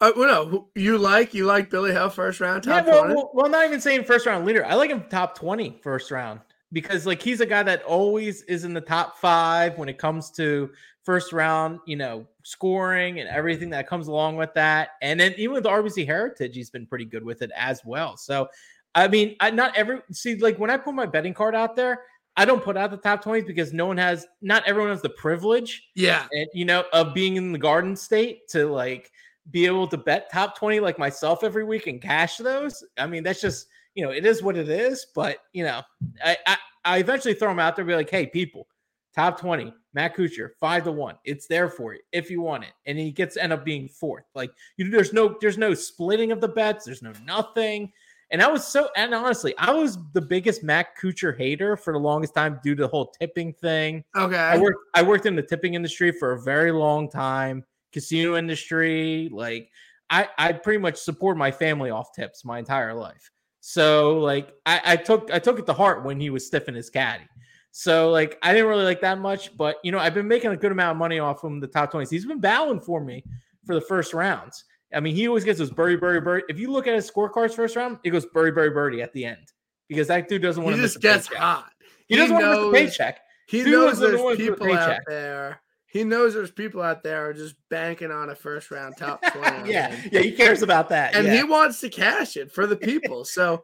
Uh, well, no, you like you like Billy Hill first round Yeah, well, 20? well, well, not even saying first round leader. I like him top 20 first round because like he's a guy that always is in the top five when it comes to first round, you know, scoring and everything that comes along with that. And then even with the RBC Heritage, he's been pretty good with it as well. So, I mean, I not every see like when I put my betting card out there, I don't put out the top 20s because no one has, not everyone has the privilege Yeah. and you know of being in the garden state to like be able to bet top 20 like myself every week and cash those i mean that's just you know it is what it is but you know i i, I eventually throw them out there and be like hey people top 20 matt kuchar five to one it's there for you if you want it and he gets end up being fourth like you there's no there's no splitting of the bets there's no nothing and I was so, and honestly, I was the biggest Matt Kuchar hater for the longest time due to the whole tipping thing. Okay. I worked I worked in the tipping industry for a very long time, casino industry. Like I I pretty much support my family off tips my entire life. So like I, I took I took it to heart when he was stiffing his caddy. So like I didn't really like that much, but you know I've been making a good amount of money off him the top twenties. He's been battling for me for the first rounds. I mean, he always gets those birdie, birdie, birdie. If you look at his scorecards first round, it goes birdie, birdie, birdie at the end because that dude doesn't want to miss just gets paycheck. hot. He doesn't want to miss a paycheck. He Dude knows there's people out there. He knows there's people out there are just banking on a first round top 20. yeah, yeah, he cares about that. And yeah. he wants to cash it for the people. So,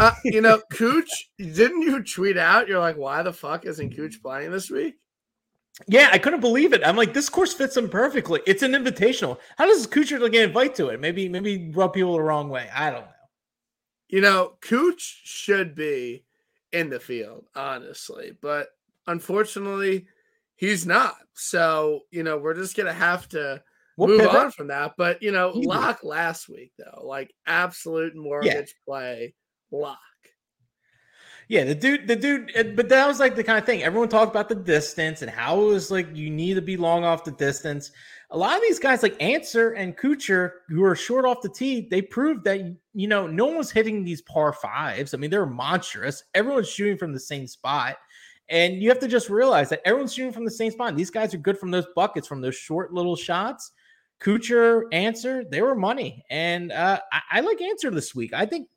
uh, you know, Cooch, didn't you tweet out? You're like, why the fuck isn't Cooch playing this week? yeah, I couldn't believe it. I'm like, this course fits him perfectly. It's an invitational. How does Kuchar get invite to it? Maybe, maybe rub people the wrong way. I don't know. You know, Cooch should be in the field, honestly, but unfortunately, he's not. So, you know, we're just gonna have to We'll move pivot. on from that. But you know, Easy. lock last week though, like absolute mortgage play lock. Yeah, the dude, the dude, but that was like the kind of thing everyone talked about the distance and how it was like you need to be long off the distance. A lot of these guys like Ancer and Kuchar, who are short off the tee, they proved that you know no one was hitting these par fives. I mean, they're monstrous. Everyone's shooting from the same spot. And you have to just realize that everyone's shooting from the same spot. These guys are good from those buckets, from those short little shots. Kuchar, Ancer, they were money. And uh, I, I, like Ancer this week. I think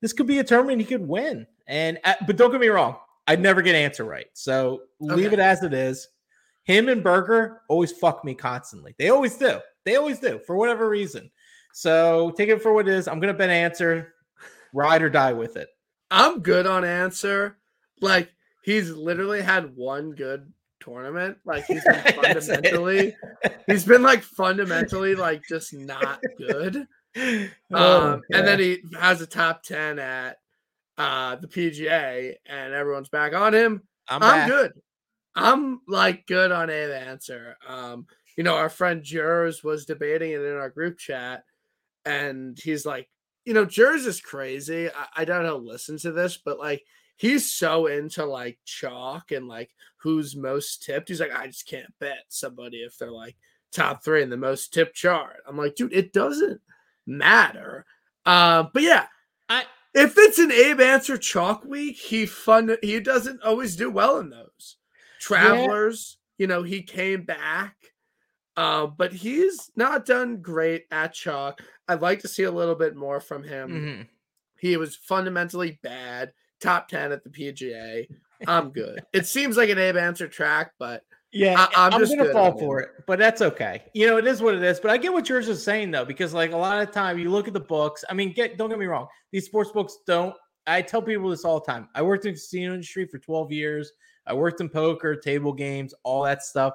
this could be a tournament he could win. And uh, but don't get me wrong, I'd never get Ancer right. So leave okay. it as it is. Him and Berger always fuck me constantly. They always do. They always do for whatever reason. So take it for what it is. I'm gonna bet Ancer, ride or die with it. I'm good on Ancer. Like he's literally had one good tournament. Like he's been fundamentally, he's been like fundamentally like just not good. Oh, um, and then he has a top ten at uh the PGA, and everyone's back on him. I'm, I'm good. I'm like good on Abe Ancer. Um, you know, our friend Jers was debating it in our group chat, and he's like, you know, Jers is crazy. I, I don't know, listen to this, but like he's so into like chalk and like who's most tipped. He's like, I just can't bet somebody if they're like top three in the most tipped chart. I'm like, dude, it doesn't matter. Uh, but yeah, I if it's an Abe Ancer chalk week, he fun he doesn't always do well in those. Travelers, yeah. you know, he came back. Uh, but he's not done great at chalk. I'd like to see a little bit more from him. Mm-hmm. He was fundamentally bad top 10 at the PGA. I'm good. it seems like an Abe Ancer track, but yeah, I, am just gonna fall for it, but that's okay. You know, it is what it is. But I get what Jers is saying though, because like a lot of time you look at the books. I mean, get don't get me wrong, these sports books don't. I tell people this all the time. I worked in the casino industry for 12 years. I worked in poker, table games, all that stuff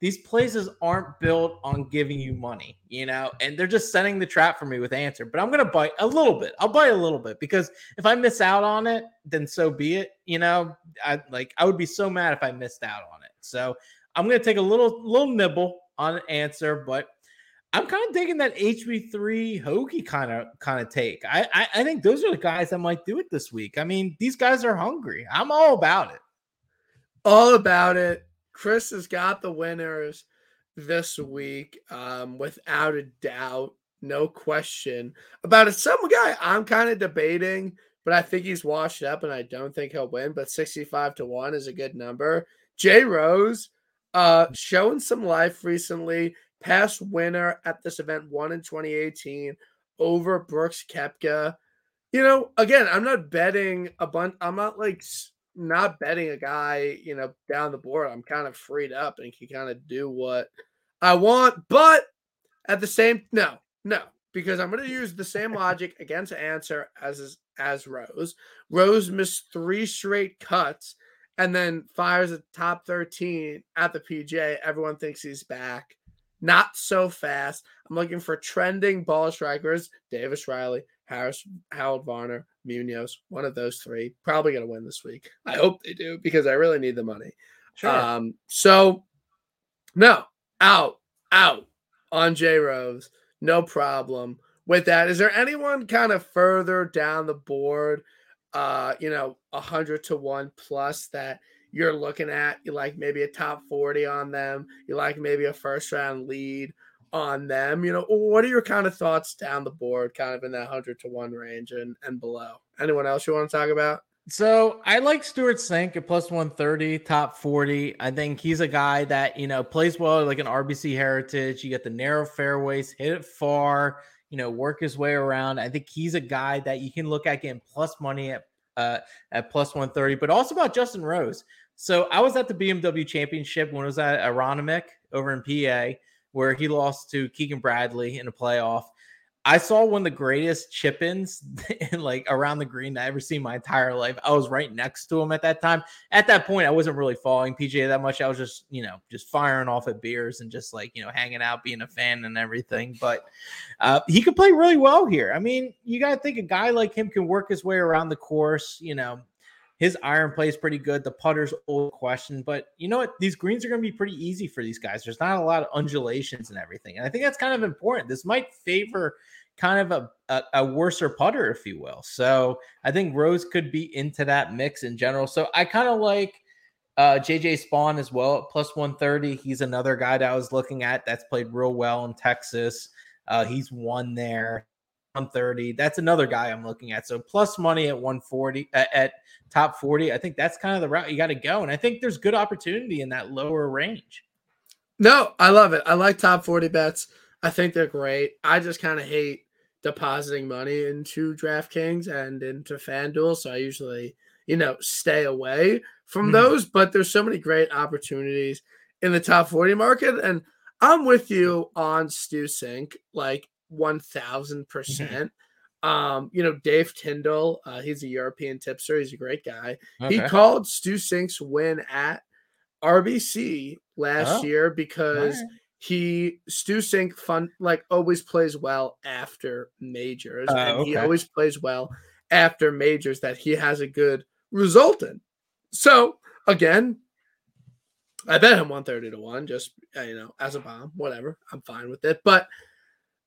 these places aren't built on giving you money, you know, and they're just setting the trap for me with Ancer. But I'm gonna bite a little bit. I'll bite a little bit because if I miss out on it, then so be it. You know, I like I would be so mad if I missed out on it. So I'm gonna take a little little nibble on an Ancer, but I'm kind of digging that HV3 Hoge kind of kind of take. I, I I think those are the guys that might do it this week. I mean, these guys are hungry. I'm all about it. All about it. Chris has got the winners this week, um, without a doubt, no question. About a some guy I'm kind of debating, but I think he's washed up, and I don't think he'll win. But 65 to one is a good number. Jay Rose, uh, showing some life recently. Past winner at this event, won in 2018 over Brooks Koepka. You know, again, I'm not betting a bunch. I'm not like not betting a guy, you know, down the board. I'm kind of freed up and can kind of do what I want. But at the same, no, no, because I'm going to use the same logic against Ancer as as Rose. Rose missed three straight cuts and then fires a top 13 at the PJ. Everyone thinks he's back. Not so fast. I'm looking for trending ball strikers. Davis Riley, Harris, Harold Varner, Munoz, one of those three, probably going to win this week. I hope they do because I really need the money. Sure. Um, so, no, out, out on J Rose, no problem with that. Is there anyone kind of further down the board, uh, you know, a hundred to one plus that you're looking at? You like maybe a top 40 on them, you like maybe a first round lead on them. You know, what are your kind of thoughts down the board, kind of in that hundred to one range and and below? Anyone else you want to talk about? So I like Stewart Cink at plus 130, top 40. I think he's a guy that, you know, plays well like an RBC heritage. You get the narrow fairways, hit it far, you know, work his way around. I think he's a guy that you can look at getting plus money at uh at plus 130, but also about Justin Rose. So I was at the BMW championship when it was at Aronimink over in PA where he lost to Keegan Bradley in a playoff. I saw one of the greatest chip ins in like around the green I ever seen my entire life. I was right next to him at that time. At that point, I wasn't really following PGA that much. I was just, you know, just firing off at beers and just like, you know, hanging out, being a fan and everything. But uh, he could play really well here. I mean, you got to think a guy like him can work his way around the course, you know, his iron play is pretty good. The putter's old question, but you know what? These greens are going to be pretty easy for these guys. There's not a lot of undulations and everything, and I think that's kind of important. This might favor kind of a, a, a worser putter, if you will. So I think Rose could be into that mix in general. So I kind of like uh, JJ Spaun as well at plus 130. He's another guy that I was looking at that's played real well in Texas. Uh, he's won there 130. That's another guy I'm looking at. So plus money at 140 at, at top 40. I think that's kind of the route you got to go. And I think there's good opportunity in that lower range. No, I love it. I like top 40 bets. I think they're great. I just kind of hate depositing money into DraftKings and into FanDuel. So I usually, you know, stay away from mm-hmm. those. But there's so many great opportunities in the top 40 market. And I'm with you on Stu Cink, like 1000%. Mm-hmm. percent Um, you know, Dave Tindall, uh, he's a European tipster. He's a great guy. Okay. He called Stu Cink's win at RBC last oh, year because right. he Stu Cink fun like always plays well after majors, uh, and okay. he always plays well after majors that he has a good result in. So again, I bet him 130 to 1, just uh, you know, as a bomb, whatever. I'm fine with it. But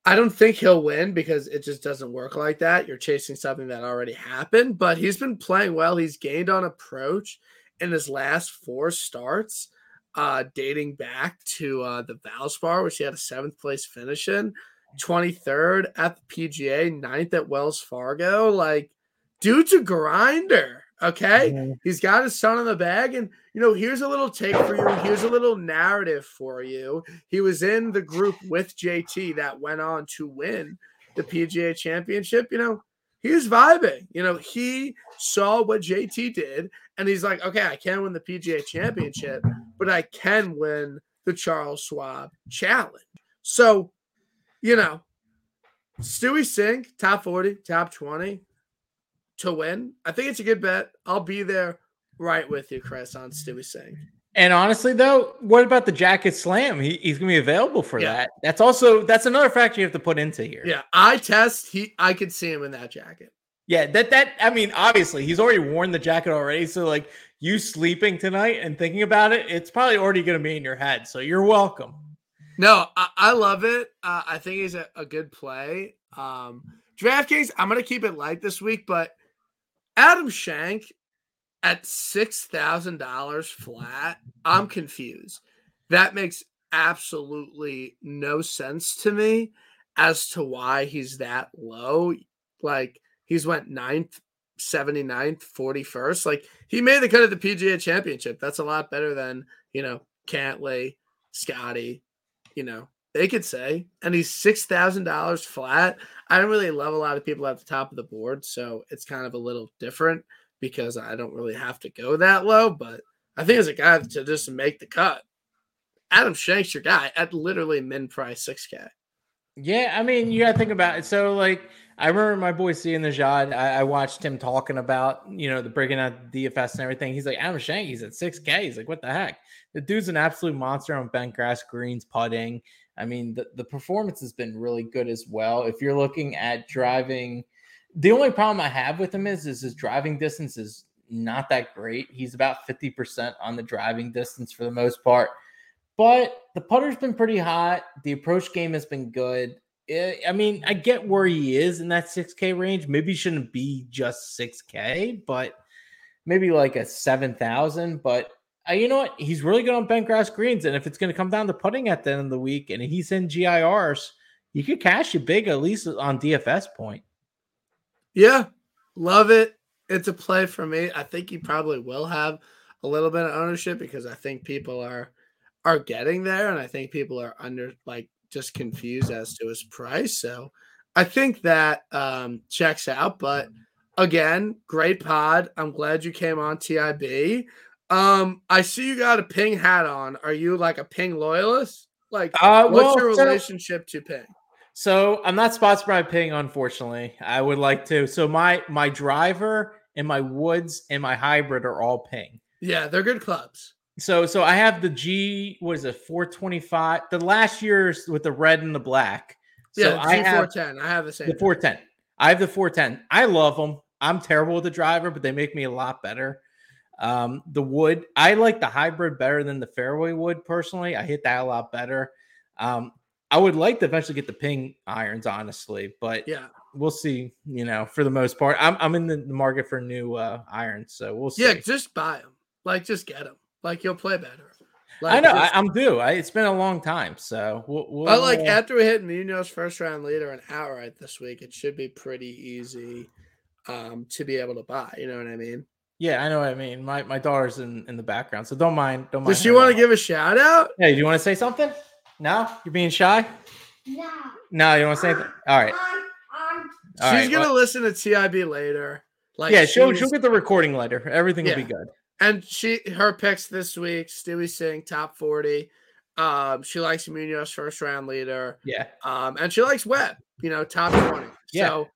I don't think he'll win because it just doesn't work like that. You're chasing something that already happened, but he's been playing well. He's gained on approach in his last four starts, uh, dating back to uh, the Valspar, which he had a seventh place finish in, 23rd at the PGA, ninth at Wells Fargo. Like, dude's a grinder. Okay. Mm-hmm. He's got his son in the bag. And, you know, here's a little take for you. Here's a little narrative for you. He was in the group with JT that went on to win the PGA championship. You know, he was vibing. You know, he saw what JT did and he's like, okay, I can't win the PGA championship, but I can win the Charles Schwab challenge. So, you know, Stewie Cink, top 40, top 20 to win. I think it's a good bet. I'll be there right with you, Chris, on Stewie Cink. And honestly, though, what about the jacket slam? He, he's gonna be available for yeah. that. That's also that's another factor you have to put into here. Yeah, I test. He, I could see him in that jacket. Yeah, that that I mean, obviously he's already worn the jacket already. So like you sleeping tonight and thinking about it, it's probably already gonna be in your head. So you're welcome. No, I, I love it. Uh, I think he's a, a good play. Um, DraftKings, I'm gonna keep it light this week, but Adam Schenk at six thousand dollars flat. I'm confused. That makes absolutely no sense to me as to why he's that low. Like he's went ninth, 79th, 41st. Like he made the cut of the PGA championship. That's a lot better than, you know, Cantlay, Scotty, you know, they could say. And he's $6,000 flat. I don't really love a lot of people at the top of the board. So it's kind of a little different because I don't really have to go that low. But I think as a guy to just make the cut, Adam Schenk's your guy at literally min price 6K. Yeah, I mean, you got to think about it. So, like, I remember my boy seeing the Jad. I, I, watched him talking about, you know, the breaking out DFS and everything. He's like, Adam he's at 6K. He's like, what the heck? The dude's an absolute monster on bent grass greens putting. I mean, the, the performance has been really good as well. If you're looking at driving, the only problem I have with him is, is his driving distance is not that great. He's about 50% on the driving distance for the most part. But the putter's been pretty hot. The approach game has been good. I mean, I get where he is in that 6K range. Maybe shouldn't be just 6K, but maybe like a 7,000. But uh, you know what? He's really good on bent grass greens. And if it's going to come down to putting at the end of the week and he's in GIRs, you could cash you big, at least on DFS point. Yeah, love it. It's a play for me. I think he probably will have a little bit of ownership because I think people are are getting there and I think people are under like just confused as to his price. So I think that um, checks out. But again, great pod. I'm glad you came on TIB. Um, I see you got a ping hat on. Are you like a ping loyalist? Like, uh, what's well, your relationship so, to ping? So I'm not sponsored by Ping, unfortunately. I would like to. So my my driver and my woods and my hybrid are all Ping. Yeah, they're good clubs. So so I have the G. What is it? 425. The last year's with the red and the black. So yeah, I have 410. I have the same. The 410. I have the 410. I love them. I'm terrible with the driver, but they make me a lot better. Um, the wood, I like the hybrid better than the fairway wood personally. I hit that a lot better. Um, I would like to eventually get the ping irons, honestly, but Yeah. we'll see. You know, for the most part, I'm I'm in the market for new uh, irons, so we'll see. Yeah, just buy them. Like, just get them. Like, you'll play better. Like, I know just- I, I'm due. I, it's been a long time, so we'll. we'll But like uh, after we hit Munoz first round leader and outright this week, it should be pretty easy um to be able to buy. You know what I mean? yeah, I know what I mean. My my daughter's in in the background, so don't mind. Don't mind. Does she want to give a shout out? Hey, do you want to say something? No, you're being shy. No. No, you don't want to say anything. All right. All She's right, gonna well- listen to TIB later. Like yeah, she'll she'll get the recording later. Everything will be good. And she her picks this week, Stewie Cink top 40. Um, she likes Munoz first round leader. Yeah. Um, and she likes Webb, you know, top 20. Yeah. So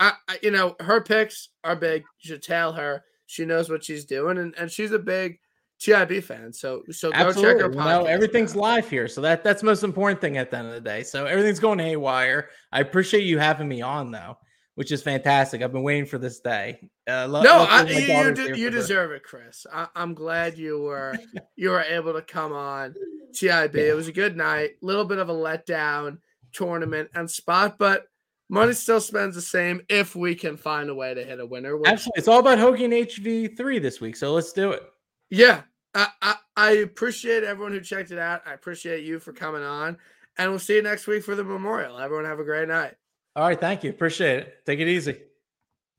I, I you know, her picks are big. You should tell her she knows what she's doing, and, and she's a big TIB fan. So so go check Absolutely. her podcast everything's out. live here, so that that's the most important thing at the end of the day. So everything's going haywire. I appreciate you having me on though, which is fantastic. I've been waiting for this day. Uh, lu- No, I, you, you, de- you deserve it, Chris. I, I'm glad you were you were able to come on TIB. It was a good night. A little bit of a letdown tournament and spot, but money still spends the same if we can find a way to hit a winner. Which, Absolutely. It's all about Hoge and HV3 this week, so let's do it. yeah, I, I I appreciate everyone who checked it out. I appreciate you for coming on, and we'll see you next week for the memorial. Everyone have a great night. All right, thank you. Appreciate it. Take it easy.